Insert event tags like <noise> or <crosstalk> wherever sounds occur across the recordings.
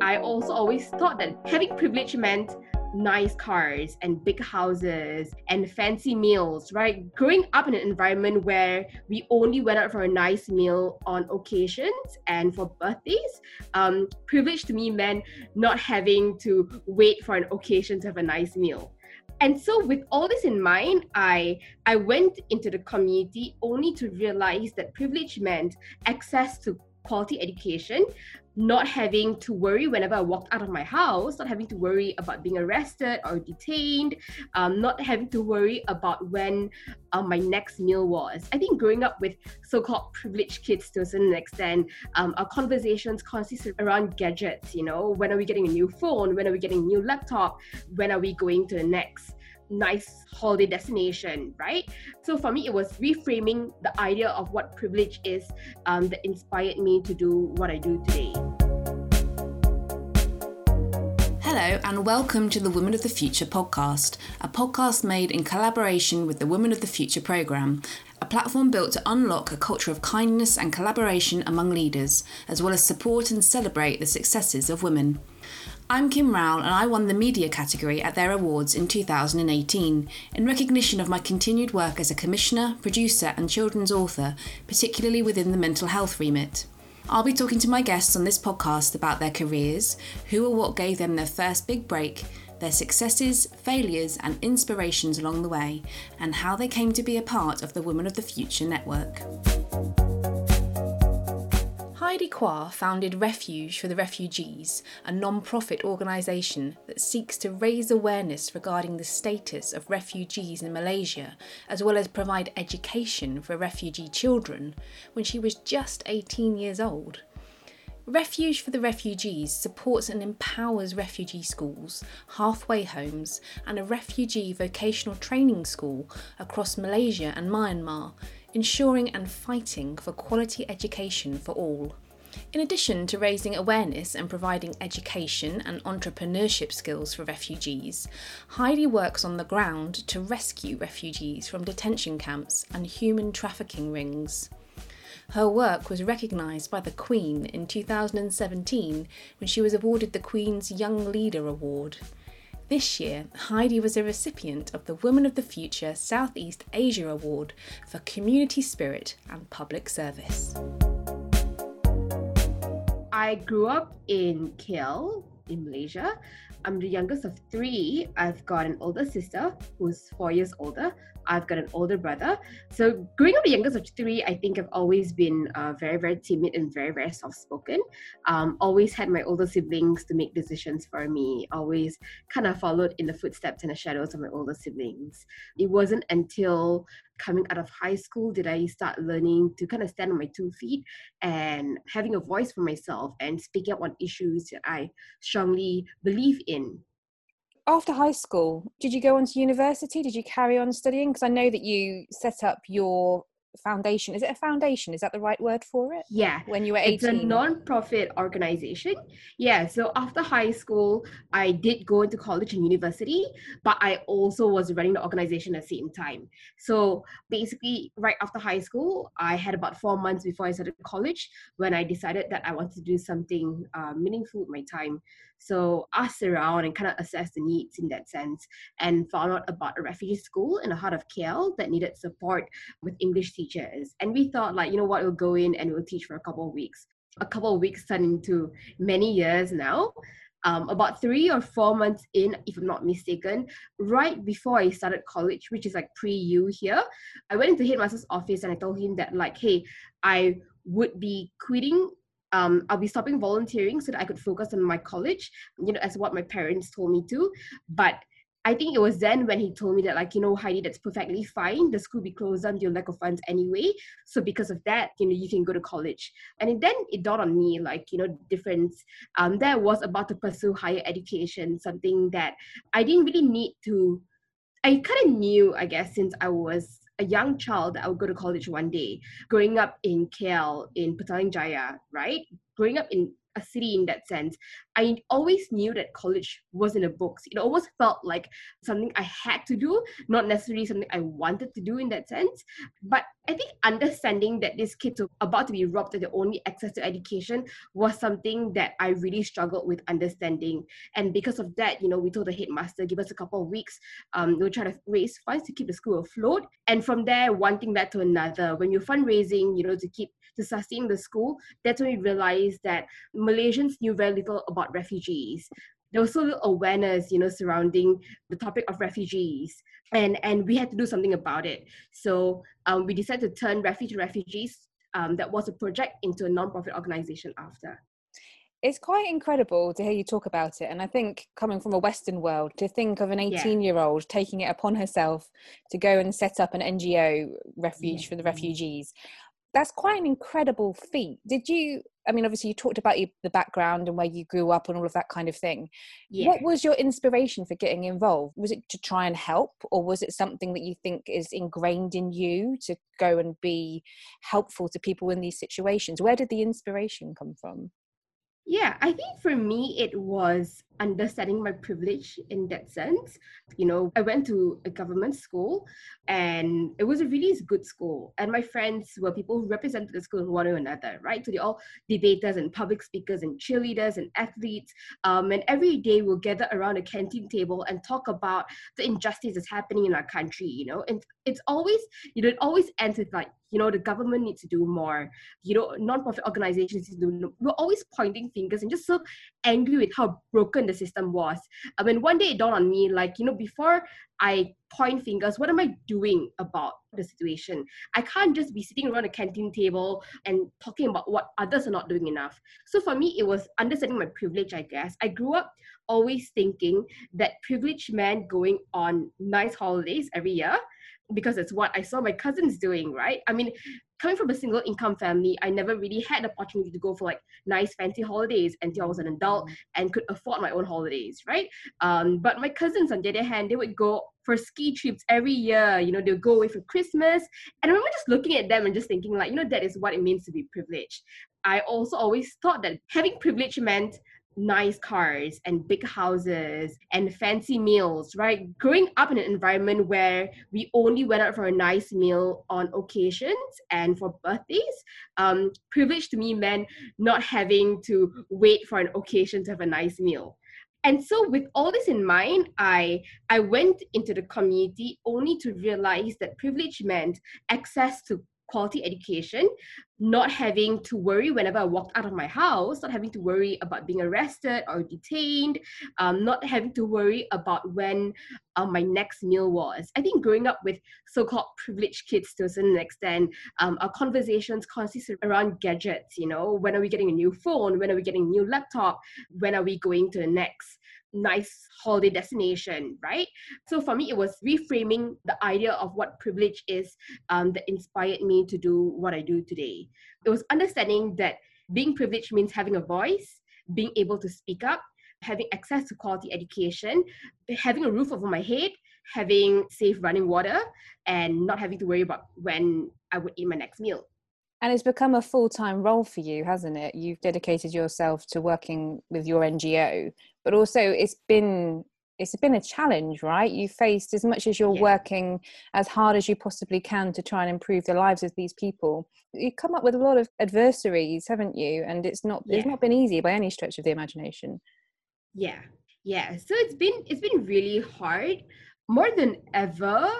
I also always thought that having privilege meant nice cars and big houses and fancy meals, right? Growing up in an environment where we only went out for a nice meal on occasions and for birthdays, um, privilege to me meant not having to wait for an occasion to have a nice meal. And so with all this in mind, I I went into the community only to realize that privilege meant access to quality education, not having to worry whenever I walked out of my house, not having to worry about being arrested or detained, um, not having to worry about when um, my next meal was. I think growing up with so called privileged kids to a certain extent, um, our conversations consist around gadgets, you know, when are we getting a new phone? When are we getting a new laptop? When are we going to the next? Nice holiday destination, right? So for me, it was reframing the idea of what privilege is um, that inspired me to do what I do today. Hello, and welcome to the Women of the Future podcast, a podcast made in collaboration with the Women of the Future programme, a platform built to unlock a culture of kindness and collaboration among leaders, as well as support and celebrate the successes of women. I'm Kim Rowell, and I won the media category at their awards in 2018 in recognition of my continued work as a commissioner, producer, and children's author, particularly within the mental health remit. I'll be talking to my guests on this podcast about their careers, who or what gave them their first big break, their successes, failures, and inspirations along the way, and how they came to be a part of the Women of the Future network. Heidi Quah founded Refuge for the Refugees, a non profit organisation that seeks to raise awareness regarding the status of refugees in Malaysia, as well as provide education for refugee children, when she was just 18 years old. Refuge for the Refugees supports and empowers refugee schools, halfway homes, and a refugee vocational training school across Malaysia and Myanmar ensuring and fighting for quality education for all. In addition to raising awareness and providing education and entrepreneurship skills for refugees, Heidi works on the ground to rescue refugees from detention camps and human trafficking rings. Her work was recognised by the Queen in 2017 when she was awarded the Queen's Young Leader Award. This year, Heidi was a recipient of the Women of the Future Southeast Asia Award for Community Spirit and Public Service. I grew up in KL in Malaysia. I'm the youngest of three. I've got an older sister who's four years older. I've got an older brother. So growing up the youngest of three, I think I've always been uh, very, very timid and very, very soft-spoken. Um, always had my older siblings to make decisions for me. Always kind of followed in the footsteps and the shadows of my older siblings. It wasn't until coming out of high school did I start learning to kind of stand on my two feet and having a voice for myself and speaking up on issues that I strongly believe in. After high school, did you go on to university? Did you carry on studying? Because I know that you set up your foundation. Is it a foundation? Is that the right word for it? Yeah. When you were 18? It's a non-profit organization. Yeah. So after high school, I did go into college and university, but I also was running the organization at the same time. So basically, right after high school, I had about four months before I started college when I decided that I wanted to do something uh, meaningful with my time. So asked around and kind of assessed the needs in that sense and found out about a refugee school in the heart of KL that needed support with English teachers. And we thought like, you know what, we'll go in and we'll teach for a couple of weeks. A couple of weeks turned into many years now. Um, about three or four months in, if I'm not mistaken, right before I started college, which is like pre-U here, I went into headmaster's office and I told him that like, hey, I would be quitting um, I'll be stopping volunteering so that I could focus on my college, you know, as what my parents told me to. But I think it was then when he told me that, like, you know, Heidi, that's perfectly fine. The school be closed due to lack of funds anyway. So because of that, you know, you can go to college. And then it dawned on me, like, you know, difference. Um, that was about to pursue higher education, something that I didn't really need to. I kind of knew, I guess, since I was a young child that I would go to college one day, growing up in KL, in Petaling Jaya, right? Growing up in a city in that sense. I always knew that college was in the books. It almost felt like something I had to do, not necessarily something I wanted to do in that sense. But I think understanding that these kids are about to be robbed of their only access to education was something that I really struggled with understanding. And because of that, you know, we told the headmaster, give us a couple of weeks. Um, we'll try to raise funds to keep the school afloat. And from there, one thing led to another. When you're fundraising, you know, to keep to sustain the school, that's when we realized that Malaysians knew very little about refugees there was so little awareness you know surrounding the topic of refugees and and we had to do something about it so um, we decided to turn refuge refugees um, that was a project into a non-profit organization after it's quite incredible to hear you talk about it and i think coming from a western world to think of an 18 year old taking it upon herself to go and set up an ngo refuge yeah. for the refugees that's quite an incredible feat. Did you? I mean, obviously, you talked about your, the background and where you grew up and all of that kind of thing. Yeah. What was your inspiration for getting involved? Was it to try and help, or was it something that you think is ingrained in you to go and be helpful to people in these situations? Where did the inspiration come from? Yeah, I think for me, it was understanding my privilege in that sense. You know, I went to a government school and it was a really good school. And my friends were people who represented the school in one way or another, right? So they're all debaters and public speakers and cheerleaders and athletes. Um, and every day we'll gather around a canteen table and talk about the injustice that's happening in our country, you know? And it's always, you know, it always ends with like, you know, the government needs to do more. You know, non-profit organizations need to do. We're always pointing fingers and just so angry with how broken the system was. I mean, one day it dawned on me, like, you know, before I point fingers, what am I doing about the situation? I can't just be sitting around a canteen table and talking about what others are not doing enough. So for me, it was understanding my privilege, I guess. I grew up always thinking that privileged men going on nice holidays every year because it's what I saw my cousins doing, right? I mean, coming from a single income family, I never really had the opportunity to go for like nice fancy holidays until I was an adult mm-hmm. and could afford my own holidays, right? Um, but my cousins, on the other hand, they would go for ski trips every year. You know, they'll go away for Christmas. And I remember just looking at them and just thinking, like, you know, that is what it means to be privileged. I also always thought that having privilege meant nice cars and big houses and fancy meals, right? Growing up in an environment where we only went out for a nice meal on occasions and for birthdays, um, privilege to me meant not having to wait for an occasion to have a nice meal. And so with all this in mind, I I went into the community only to realize that privilege meant access to quality education, not having to worry whenever I walked out of my house, not having to worry about being arrested or detained, um, not having to worry about when um, my next meal was. I think growing up with so called privileged kids to a certain extent, um, our conversations consist around gadgets, you know, when are we getting a new phone? When are we getting a new laptop? When are we going to the next nice holiday destination, right? So for me, it was reframing the idea of what privilege is um, that inspired me to do what I do today. It was understanding that being privileged means having a voice, being able to speak up, having access to quality education, having a roof over my head, having safe running water, and not having to worry about when I would eat my next meal. And it's become a full time role for you, hasn't it? You've dedicated yourself to working with your NGO, but also it's been it's been a challenge, right? You faced as much as you're yeah. working as hard as you possibly can to try and improve the lives of these people. You come up with a lot of adversaries, haven't you? And it's not yeah. it's not been easy by any stretch of the imagination. Yeah, yeah. So it's been it's been really hard more than ever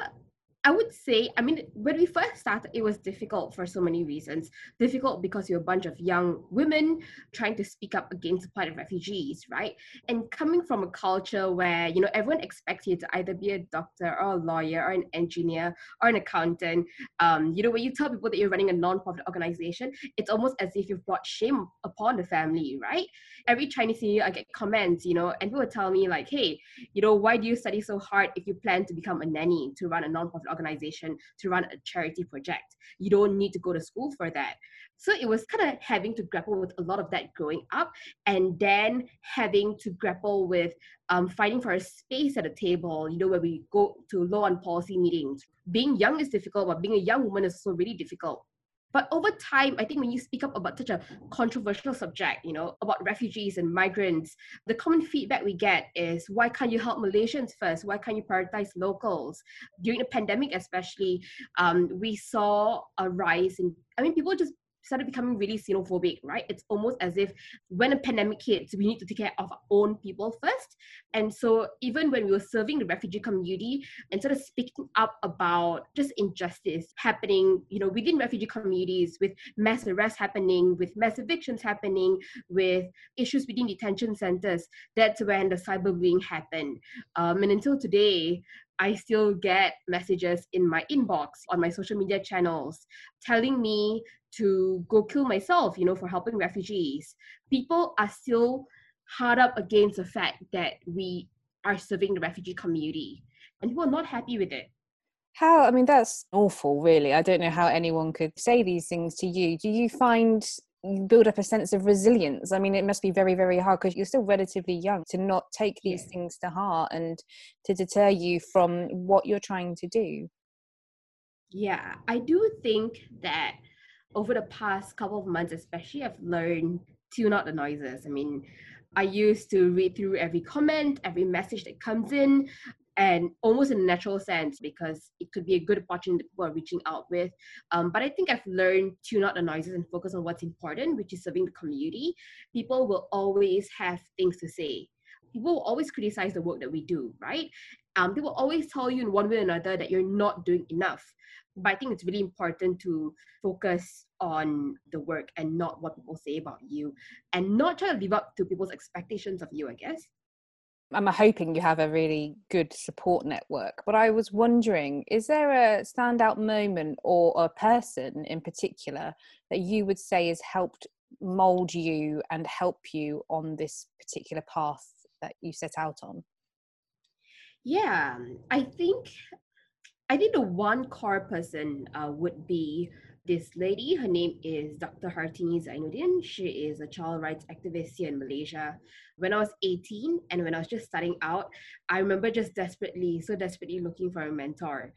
I would say, I mean, when we first started, it was difficult for so many reasons. Difficult because you're a bunch of young women trying to speak up against of refugees, right? And coming from a culture where, you know, everyone expects you to either be a doctor or a lawyer or an engineer or an accountant. Um, you know, when you tell people that you're running a non-profit organization, it's almost as if you've brought shame upon the family, right? Every Chinese New Year, I get comments, you know, and people tell me like, hey, you know, why do you study so hard if you plan to become a nanny to run a non-profit organization? Organization to run a charity project. You don't need to go to school for that. So it was kind of having to grapple with a lot of that growing up, and then having to grapple with um, fighting for a space at a table, you know, where we go to law and policy meetings. Being young is difficult, but being a young woman is also really difficult but over time, I think when you speak up about such a controversial subject, you know, about refugees and migrants, the common feedback we get is why can't you help Malaysians first? Why can't you prioritize locals? During the pandemic, especially, um, we saw a rise in, I mean, people just started becoming really xenophobic, right? It's almost as if when a pandemic hits, we need to take care of our own people first. And so even when we were serving the refugee community and sort of speaking up about just injustice happening, you know, within refugee communities with mass arrests happening, with mass evictions happening, with issues within detention centers, that's when the cyberbullying happened. Um, and until today, I still get messages in my inbox on my social media channels telling me to go kill myself, you know, for helping refugees. People are still hard up against the fact that we are serving the refugee community, and people are not happy with it. How, I mean, that's awful, really. I don't know how anyone could say these things to you. Do you find build up a sense of resilience? I mean, it must be very, very hard because you're still relatively young to not take these yeah. things to heart and to deter you from what you're trying to do. Yeah, I do think that over the past couple of months, especially, I've learned tune out the noises. I mean, I used to read through every comment, every message that comes in, and almost in a natural sense because it could be a good opportunity that people are reaching out with. Um, but I think I've learned to tune out the noises and focus on what's important, which is serving the community. People will always have things to say. People will always criticize the work that we do, right? Um, they will always tell you in one way or another that you're not doing enough but I think it's really important to focus on the work and not what people say about you and not try to live up to people's expectations of you, I guess. I'm hoping you have a really good support network, but I was wondering is there a standout moment or a person in particular that you would say has helped mold you and help you on this particular path that you set out on? Yeah, I think I think the one core person uh, would be this lady. Her name is Dr. Hartini Zainuddin. She is a child rights activist here in Malaysia. When I was 18 and when I was just starting out, I remember just desperately, so desperately looking for a mentor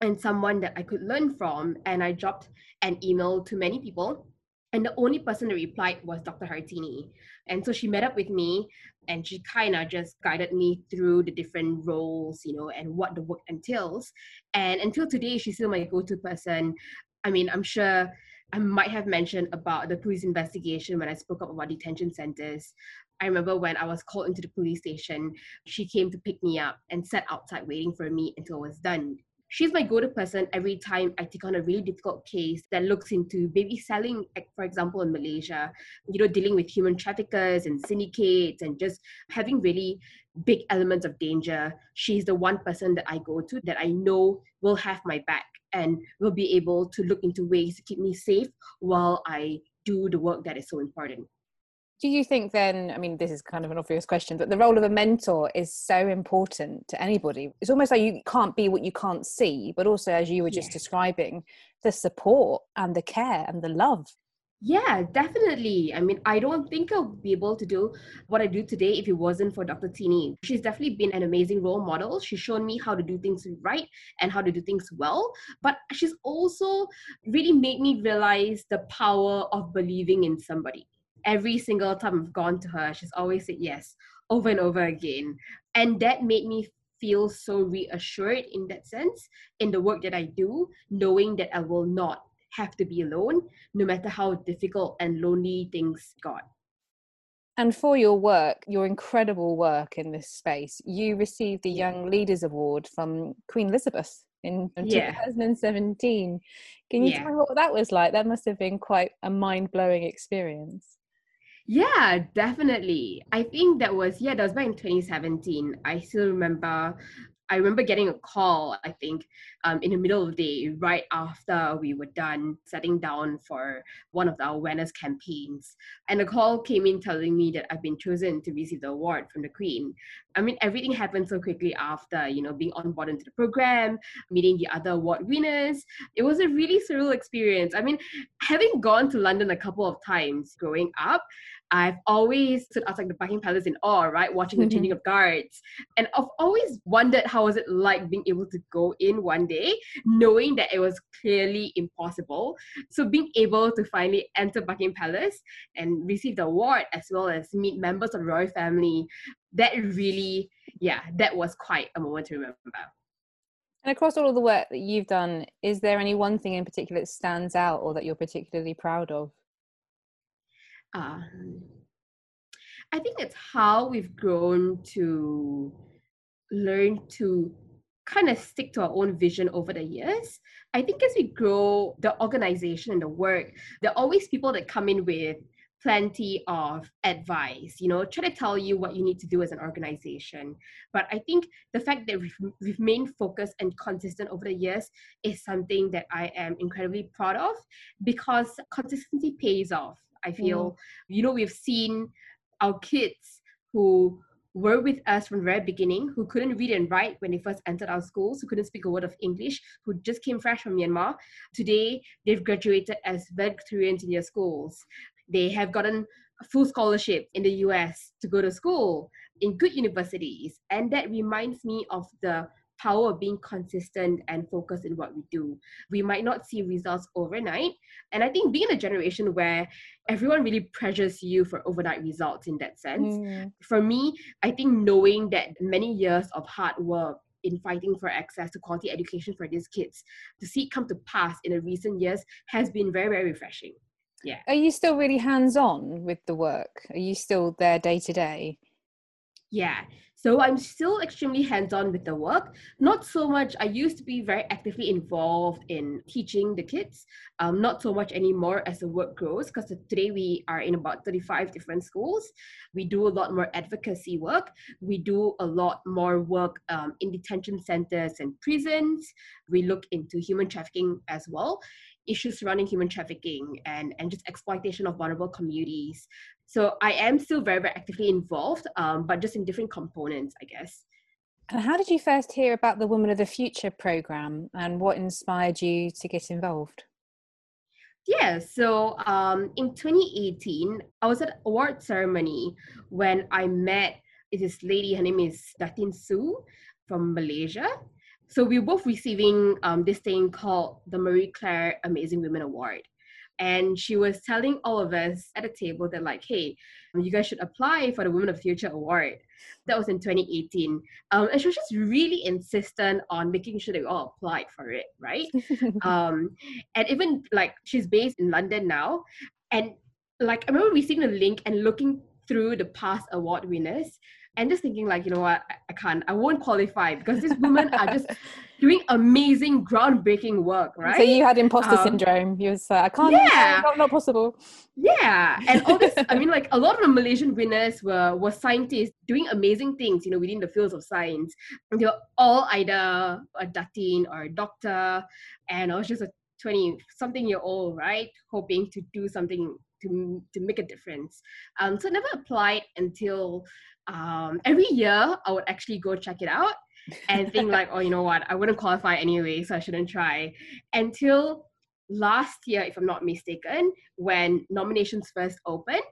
and someone that I could learn from. And I dropped an email to many people and the only person that replied was Dr. Hartini. And so she met up with me and she kind of just guided me through the different roles, you know, and what the work entails. And until today, she's still my go to person. I mean, I'm sure I might have mentioned about the police investigation when I spoke up about detention centers. I remember when I was called into the police station, she came to pick me up and sat outside waiting for me until I was done she's my go-to person every time I take on a really difficult case that looks into baby selling, for example, in Malaysia, you know, dealing with human traffickers and syndicates and just having really big elements of danger. She's the one person that I go to that I know will have my back and will be able to look into ways to keep me safe while I do the work that is so important. Do you think then i mean this is kind of an obvious question but the role of a mentor is so important to anybody. It's almost like you can't be what you can't see but also as you were just yeah. describing the support and the care and the love yeah, definitely. I mean, I don't think I'll be able to do what I do today if it wasn't for Dr. Tini. She's definitely been an amazing role model. She's shown me how to do things right and how to do things well. But she's also really made me realize the power of believing in somebody every single time I've gone to her, she's always said yes over and over again. And that made me feel so reassured in that sense in the work that I do, knowing that I will not have to be alone, no matter how difficult and lonely things got. And for your work, your incredible work in this space, you received the Young Leaders Award from Queen Elizabeth in yeah. 2017. Can you yeah. tell me what that was like? That must have been quite a mind blowing experience. Yeah, definitely. I think that was yeah, that was back in 2017. I still remember I remember getting a call, I think, um, in the middle of the day, right after we were done setting down for one of the awareness campaigns. And the call came in telling me that I've been chosen to receive the award from the Queen. I mean, everything happened so quickly after, you know, being on board into the program, meeting the other award winners. It was a really surreal experience. I mean, having gone to London a couple of times growing up, I've always stood outside the Buckingham Palace in awe, right, watching the changing mm-hmm. of guards. And I've always wondered how how was it like being able to go in one day, knowing that it was clearly impossible. So being able to finally enter Buckingham Palace and receive the award as well as meet members of the royal family, that really, yeah, that was quite a moment to remember. And across all of the work that you've done, is there any one thing in particular that stands out or that you're particularly proud of? Um, I think it's how we've grown to learn to kind of stick to our own vision over the years. I think as we grow the organization and the work, there are always people that come in with plenty of advice, you know, try to tell you what you need to do as an organization. But I think the fact that we've, we've remained focused and consistent over the years is something that I am incredibly proud of because consistency pays off. I feel, mm. you know, we've seen our kids who were with us from the very beginning, who couldn't read and write when they first entered our schools, who couldn't speak a word of English, who just came fresh from Myanmar. Today, they've graduated as valedictorians in their schools. They have gotten a full scholarship in the US to go to school in good universities. And that reminds me of the power of being consistent and focused in what we do. We might not see results overnight. And I think being in a generation where everyone really pressures you for overnight results in that sense, mm. for me, I think knowing that many years of hard work in fighting for access to quality education for these kids, to see it come to pass in the recent years has been very, very refreshing. Yeah. Are you still really hands on with the work? Are you still there day to day? Yeah. So I'm still extremely hands-on with the work. Not so much. I used to be very actively involved in teaching the kids. Um, not so much anymore as the work grows, because today we are in about 35 different schools. We do a lot more advocacy work. We do a lot more work um, in detention centers and prisons. We look into human trafficking as well issues surrounding human trafficking and, and just exploitation of vulnerable communities. So I am still very, very actively involved, um, but just in different components, I guess. And how did you first hear about the Women of the Future program and what inspired you to get involved? Yeah, so um, in 2018, I was at award ceremony when I met this lady. Her name is Datin Su from Malaysia. So we were both receiving um, this thing called the Marie Claire Amazing Women Award. And she was telling all of us at the table that, like, hey, you guys should apply for the Women of Future Award. That was in 2018. Um, and she was just really insistent on making sure that we all applied for it, right? <laughs> um, and even like she's based in London now. And like I remember receiving the link and looking through the past award winners and just thinking like you know what I, I can't i won't qualify because these women are just <laughs> doing amazing groundbreaking work right so you had imposter um, syndrome. You was uh, i can't yeah. Not, not possible. Yeah. And all this i <laughs> mean like a lot of the malaysian winners were were scientists doing amazing things you know within the fields of science. And they were all either a datin or a doctor. And i was just a 20 something year old right hoping to do something to, to make a difference. Um, so I never applied until um, every year I would actually go check it out and think like, oh, you know what, I wouldn't qualify anyway, so I shouldn't try. Until last year, if I'm not mistaken, when nominations first opened,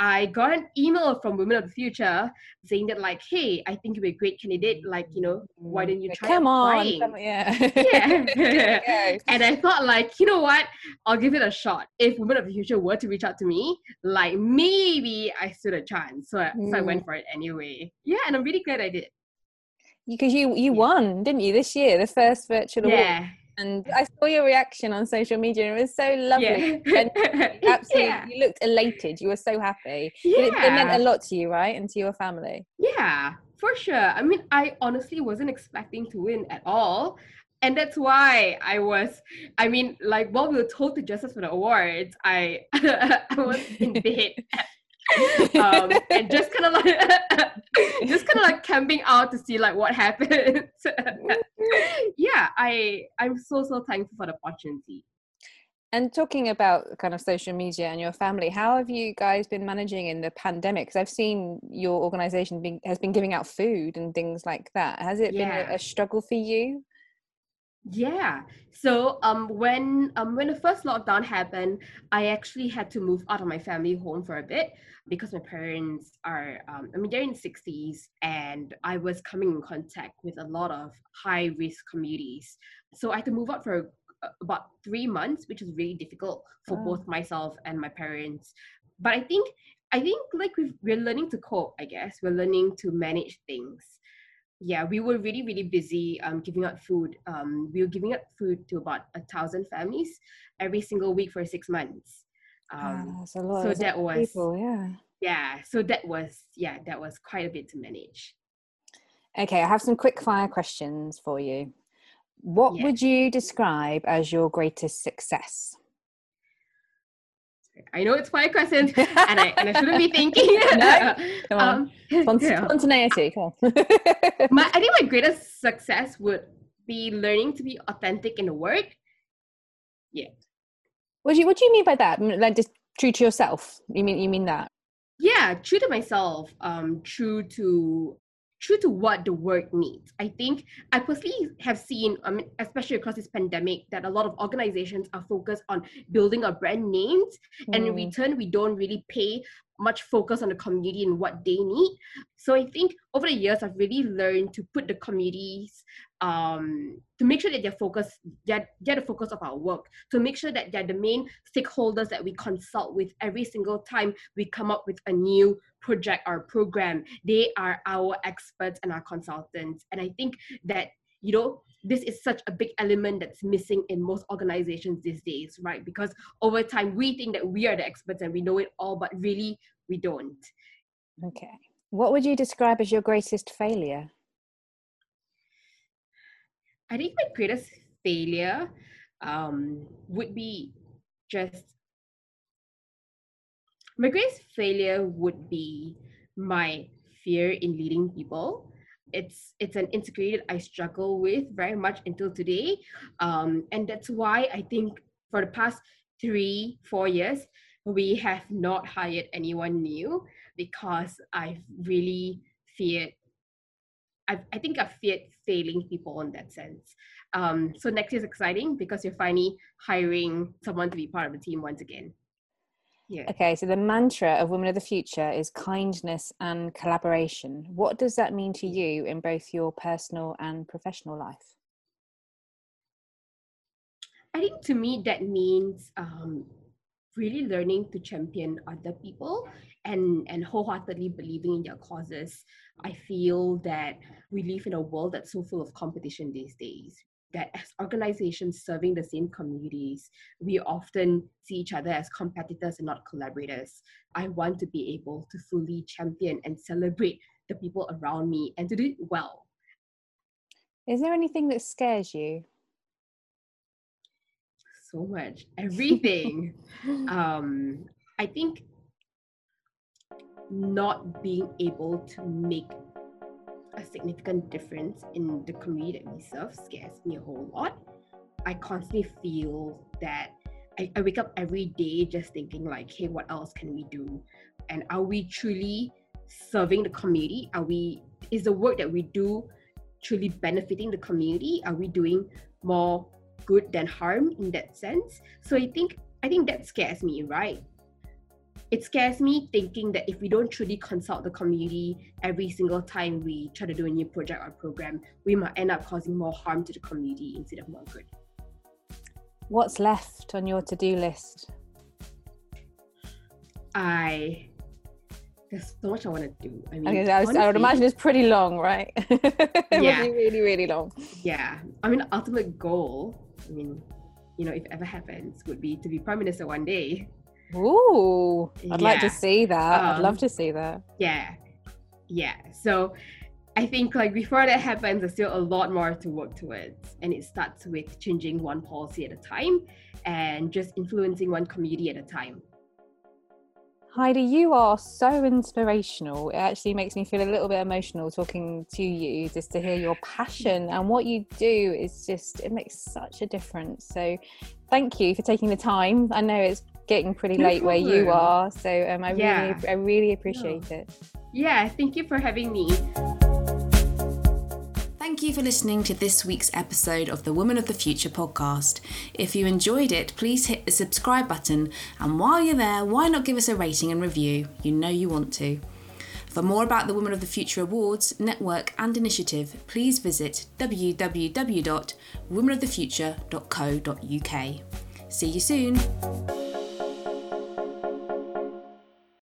I got an email from Women of the Future saying that like, hey, I think you're a great candidate. Like, you know, why don't you try? Come applying? on, come, yeah, yeah. <laughs> and I thought like, you know what? I'll give it a shot. If Women of the Future were to reach out to me, like maybe I stood a chance. So, mm. so I went mm. for it anyway. Yeah, and I'm really glad I did. Because you you yeah. won, didn't you, this year, the first virtual yeah. award? and I saw your reaction on social media. and It was so lovely. Yeah. <laughs> <laughs> absolutely, yeah. you looked elated. You were so happy. Yeah. It, it, meant a lot to you, right, and to your family. Yeah, for sure. I mean, I honestly wasn't expecting to win at all. And that's why I was, I mean, like while we were told to dress us for the awards, I <laughs> I was in bed <laughs> um, and just kind of like <laughs> just kind of like camping out to see like what happens. <laughs> yeah, I I'm so so thankful for the opportunity. And talking about kind of social media and your family, how have you guys been managing in the pandemic? Because I've seen your organization being, has been giving out food and things like that. Has it yeah. been a, a struggle for you? Yeah. So um when um when the first lockdown happened, I actually had to move out of my family home for a bit because my parents are um, I mean they're in 60s and I was coming in contact with a lot of high risk communities. So I had to move out for uh, about three months, which was really difficult for oh. both myself and my parents. But I think I think like we we're learning to cope. I guess we're learning to manage things. Yeah, we were really really busy um, giving out food. Um, we were giving out food to about a thousand families every single week for six months. Um, oh, so that was people, yeah. Yeah, so that was yeah, that was quite a bit to manage. Okay, I have some quick fire questions for you. What yeah. would you describe as your greatest success? I know it's five questions, <laughs> and I and I shouldn't be thinking. <laughs> no, come <laughs> on. Um, Spontaneity, come on. my, I think my greatest success would be learning to be authentic in the work. Yeah. What do you What do you mean by that? Like just true to yourself? You mean you mean that? Yeah, true to myself. Um, true to true to what the work needs. I think I personally have seen, um, especially across this pandemic, that a lot of organizations are focused on building a brand names, mm. and in hmm. return, we don't really pay much focus on the community and what they need. So I think over the years, I've really learned to put the communities um, to make sure that they're focused, they're, they're the focus of our work, to make sure that they're the main stakeholders that we consult with every single time we come up with a new project or program. They are our experts and our consultants. And I think that, you know, this is such a big element that's missing in most organizations these days, right? Because over time we think that we are the experts and we know it all, but really we don't. Okay. What would you describe as your greatest failure? I think my greatest failure um, would be just my greatest failure would be my fear in leading people it's it's an insecurity I struggle with very much until today, um, and that's why I think for the past three four years we have not hired anyone new because I've really feared. i I think I've feared failing people in that sense. Um, so next year is exciting because you're finally hiring someone to be part of the team once again. Yeah. Okay, so the mantra of Women of the Future is kindness and collaboration. What does that mean to you in both your personal and professional life? I think to me that means um, really learning to champion other people and and wholeheartedly believing in their causes. I feel that we live in a world that's so full of competition these days that as organizations serving the same communities, we often see each other as competitors and not collaborators. I want to be able to fully champion and celebrate the people around me and to do it well. Is there anything that scares you? So much. Everything. <laughs> um, I think not being able to make a significant difference in the community that we serve scares me a whole lot. I constantly feel that I, I wake up every day just thinking like, hey, what else can we do? And are we truly serving the community? Are we is the work that we do truly benefiting the community? Are we doing more good than harm in that sense? So I think I think that scares me, right? It scares me thinking that if we don't truly consult the community every single time we try to do a new project or program, we might end up causing more harm to the community instead of more good. What's left on your to do list? I there's so much I want to do. I mean, okay, I, was, honestly, I, would imagine it's pretty long, right? <laughs> It yeah, would be really, really long. Yeah, I mean, ultimate goal. I mean, you know, if it ever happens, would be to be prime minister one day. Ooh, I'd yeah. like to see that. Um, I'd love um, to see that. Yeah, yeah. So I think like before that happens, there's still a lot more to work towards, and it starts with changing one policy at a time and just influencing one community at a time. Heidi, you are so inspirational. It actually makes me feel a little bit emotional talking to you just to hear your passion and what you do is just, it makes such a difference. So, thank you for taking the time. I know it's getting pretty no late problem. where you are. So um, I yeah. really, I really appreciate it. Yeah, thank you for having me. Thank you for listening to this week's episode of the Women of the Future podcast. If you enjoyed it, please hit the subscribe button, and while you're there, why not give us a rating and review? You know you want to. For more about the Women of the Future Awards, network, and initiative, please visit www.womenofthefuture.co.uk. See you soon.